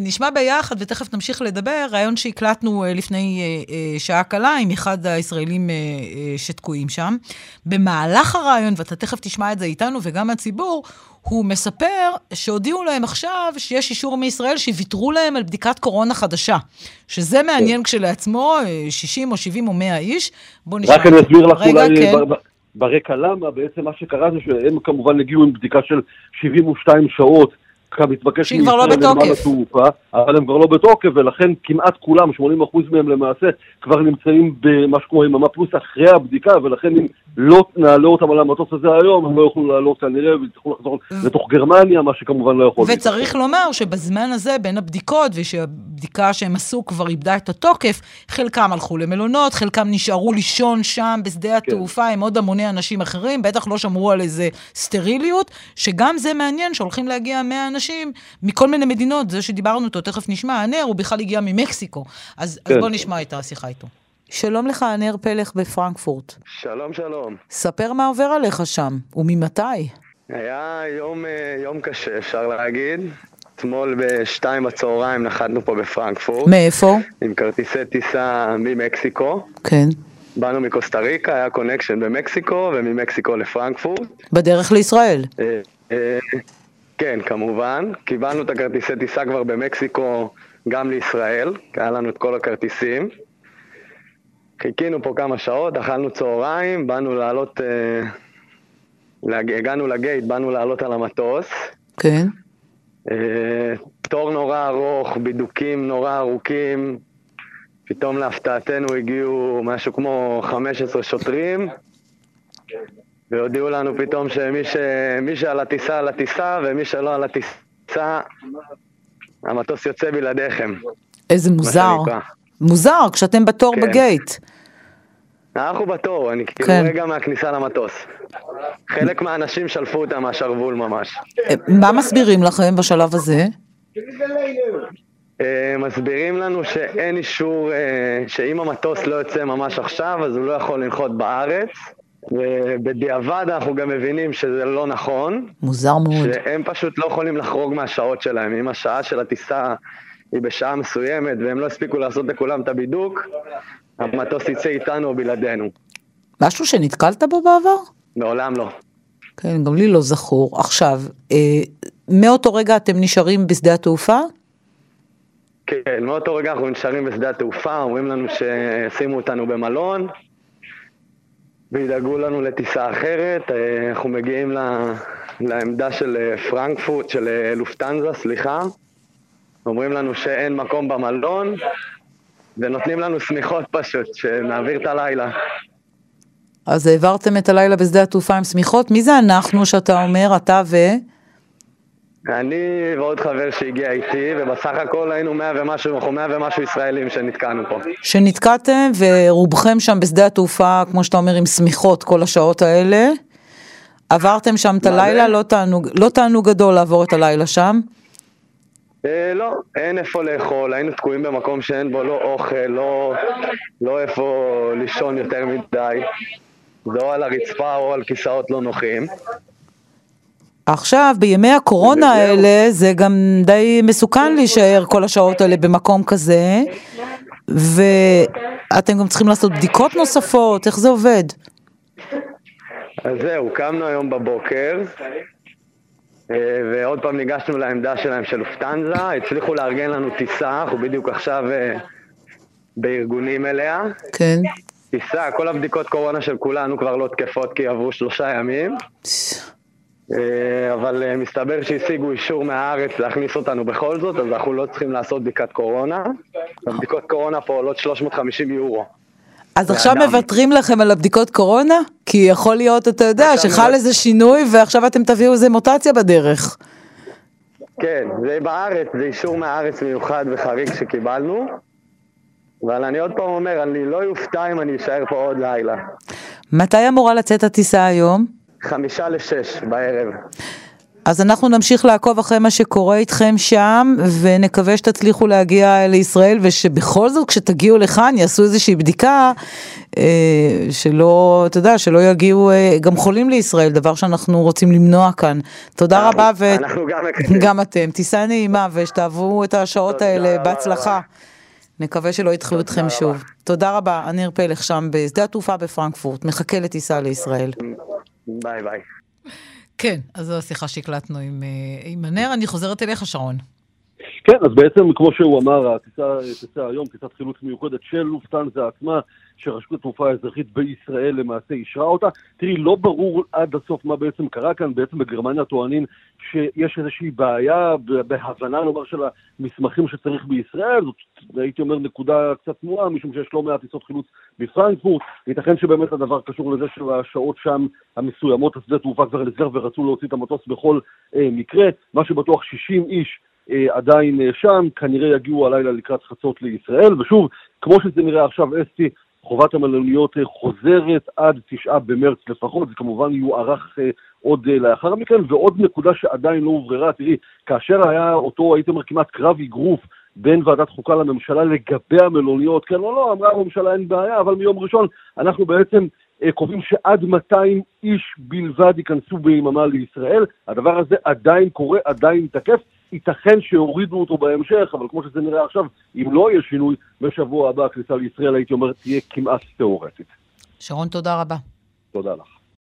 נשמע ביחד, ותכף נמשיך לדבר, רעיון שהקלטנו לפני שעה קלה עם אחד הישראלים שתקועים שם. במהלך הרעיון, ואתה תכף תשמע את זה איתנו וגם הציבור, הוא מספר שהודיעו להם עכשיו שיש אישור מישראל שוויתרו להם על בדיקת קורונה חדשה. שזה מעניין כן. כשלעצמו, 60 או 70 או 100 איש. בוא נשמע. רק אני אסביר לך אולי כן. ברקע למה, בעצם מה שקרה זה שהם כמובן הגיעו עם בדיקה של 72 שעות כמתבקש שהיא כבר לא בתוקף. התעופה, אבל הם כבר לא בתוקף, ולכן כמעט כולם, 80% מהם למעשה, כבר נמצאים במה שקורה עם פלוס אחרי הבדיקה, ולכן אם לא נעלה אותם על המטוס הזה היום, הם לא יוכלו לעלות כנראה, ויצטרכו לחזור לתוך גרמניה, מה שכמובן לא יכול. וצריך. לומר שבזמן הזה, בין הבדיקות, ושהבדיקה שהם עשו כבר איבדה את התוקף, חלקם הלכו למלונות, חלקם נשארו לישון שם בשדה כן. התעופה עם עוד המוני אנשים אחרים, בטח לא שמרו על איזה סטריליות, שגם זה מעניין שהולכים להגיע 100 אנשים. מכל מיני מדינות, זה שדיברנו איתו, תכף נשמע, הנר, הוא בכלל הגיע ממקסיקו. אז, כן. אז בוא נשמע את השיחה איתו. שלום לך, הנר פלך בפרנקפורט. שלום, שלום. ספר מה עובר עליך שם, וממתי. היה יום, אה, יום קשה, אפשר להגיד. אתמול בשתיים בצהריים נחתנו פה בפרנקפורט. מאיפה? עם כרטיסי טיסה ממקסיקו. כן. באנו מקוסטה ריקה, היה קונקשן במקסיקו, וממקסיקו לפרנקפורט. בדרך לישראל. אה, אה, כן, כמובן. קיבלנו את הכרטיסי טיסה כבר במקסיקו גם לישראל, היה לנו את כל הכרטיסים. חיכינו פה כמה שעות, אכלנו צהריים, באנו לעלות, אה. הגענו לגייט, באנו לעלות על המטוס. כן. אה, תור נורא ארוך, בידוקים נורא ארוכים. פתאום להפתעתנו הגיעו משהו כמו 15 שוטרים. והודיעו לנו פתאום שמי ש... שעל הטיסה על הטיסה, ומי שלא על הטיסה, המטוס יוצא בלעדיכם. איזה מוזר. מוזר, כשאתם בתור כן. בגייט. אנחנו בתור, אני כאילו כן. רגע מהכניסה למטוס. חלק מהאנשים שלפו אותם מהשרוול ממש. אה, מה מסבירים לכם בשלב הזה? אה, מסבירים לנו שאין אישור, אה, שאם המטוס לא יוצא ממש עכשיו, אז הוא לא יכול לנחות בארץ. ובדיעבד אנחנו גם מבינים שזה לא נכון. מוזר מאוד. שהם פשוט לא יכולים לחרוג מהשעות שלהם. אם השעה של הטיסה היא בשעה מסוימת והם לא הספיקו לעשות לכולם את הבידוק, המטוס יצא איתנו או בלעדינו. משהו שנתקלת בו בעבר? מעולם לא. כן, גם לי לא זכור. עכשיו, אה, מאותו רגע אתם נשארים בשדה התעופה? כן, מאותו רגע אנחנו נשארים בשדה התעופה, אומרים לנו שישימו אותנו במלון, וידאגו לנו לטיסה אחרת. אה, אנחנו מגיעים לעמדה של אה, פרנקפורט, של אה, לופטנזה, סליחה. אומרים לנו שאין מקום במלון, ונותנים לנו שמיכות פשוט, שנעביר את הלילה. אז העברתם את הלילה בשדה התעופה עם שמיכות? מי זה אנחנו שאתה אומר, אתה ו... אני ועוד חבר שהגיע איתי, ובסך הכל היינו מאה ומשהו, אנחנו מאה ומשהו ישראלים שנתקענו פה. שנתקעתם, ורובכם שם בשדה התעופה, כמו שאתה אומר, עם שמיכות כל השעות האלה. עברתם שם את הלילה, לא תענוג, לא תענוג גדול לעבור את הלילה שם. אה, לא, אין איפה לאכול, היינו תקועים במקום שאין בו לא אוכל, לא, לא איפה לישון יותר מדי. זה או על הרצפה או על כיסאות לא נוחים. עכשיו, בימי הקורונה האלה, זה גם די מסוכן להישאר כל השעות האלה במקום כזה, ואתם גם צריכים לעשות בדיקות נוספות, איך זה עובד? אז זהו, קמנו היום בבוקר, ועוד פעם ניגשנו לעמדה שלהם של אופטנזה, הצליחו לארגן לנו טיסה, אנחנו בדיוק עכשיו אה, בארגונים אליה. כן. טיסה, כל הבדיקות קורונה של כולנו כבר לא תקפות כי עברו שלושה ימים. אה, אבל אה, מסתבר שהשיגו אישור מהארץ להכניס אותנו בכל זאת, אז אנחנו לא צריכים לעשות בדיקת קורונה. הבדיקות קורונה פה עולות 350 יורו. אז עכשיו מוותרים לכם על הבדיקות קורונה? כי יכול להיות, אתה יודע, שחל איזה שינוי ועכשיו אתם תביאו איזה מוטציה בדרך. כן, זה בארץ, זה אישור מהארץ מיוחד וחריג שקיבלנו. אבל אני עוד פעם אומר, אני לא אופתע אם אני אשאר פה עוד לילה. מתי אמורה לצאת הטיסה היום? חמישה לשש בערב. אז אנחנו נמשיך לעקוב אחרי מה שקורה איתכם שם, ונקווה שתצליחו להגיע לישראל, ושבכל זאת כשתגיעו לכאן יעשו איזושהי בדיקה, אה, שלא, אתה יודע, שלא יגיעו אה, גם חולים לישראל, דבר שאנחנו רוצים למנוע כאן. תודה רבה, וגם אתם. טיסה נעימה, ושתאהבו את השעות האלה בהצלחה. נקווה שלא ידחו אתכם שוב. תודה רבה, עניר פלך שם בשדה התעופה בפרנקפורט, מחכה לטיסה לישראל. ביי ביי. כן, אז זו השיחה שהקלטנו עם, אה, עם הנר. אני חוזרת אליך, שרון. כן, אז בעצם, כמו שהוא אמר, הטיסה, טיסה היום, טיסת חילוץ מיוחדת של לופטנזה עצמה, שרשות התעופה האזרחית בישראל למעשה אישרה אותה. תראי, לא ברור עד הסוף מה בעצם קרה כאן, בעצם בגרמניה טוענים שיש איזושהי בעיה בהבנה, נאמר, של המסמכים שצריך בישראל, זאת הייתי אומר נקודה קצת תמוהה, משום שיש לא מעט טיסות חילוץ בפרנקפורט, ייתכן שבאמת הדבר קשור לזה שהשעות שם המסוימות, השדה תעופה כבר נסגר ורצו להוציא את המטוס בכל אה, מקרה, מה שבטוח 60 איש אה, עדיין אה, שם, כנראה יגיעו הלילה לקראת חצות לישראל, ושוב, כמו שזה נראה עכשיו, אסתי, חובת המלוניות אה, חוזרת עד תשעה במרץ לפחות, זה כמובן יוארך אה, עוד אה, לאחר מכן, ועוד נקודה שעדיין לא הובררה, תראי, כאשר היה אותו, הייתי אומר, כמעט קרב אגרוף בין ועדת חוקה לממשלה לגבי המלוניות, כן או לא, אמרה הממשלה אין בעיה, אבל מיום ראשון אנחנו בעצם קובעים שעד 200 איש בלבד ייכנסו ביממה לישראל. הדבר הזה עדיין קורה, עדיין תקף. ייתכן שהורידו אותו בהמשך, אבל כמו שזה נראה עכשיו, אם לא יהיה שינוי, בשבוע הבא הכניסה לישראל, הייתי אומר, תהיה כמעט תיאורטית. שרון, תודה רבה. תודה לך.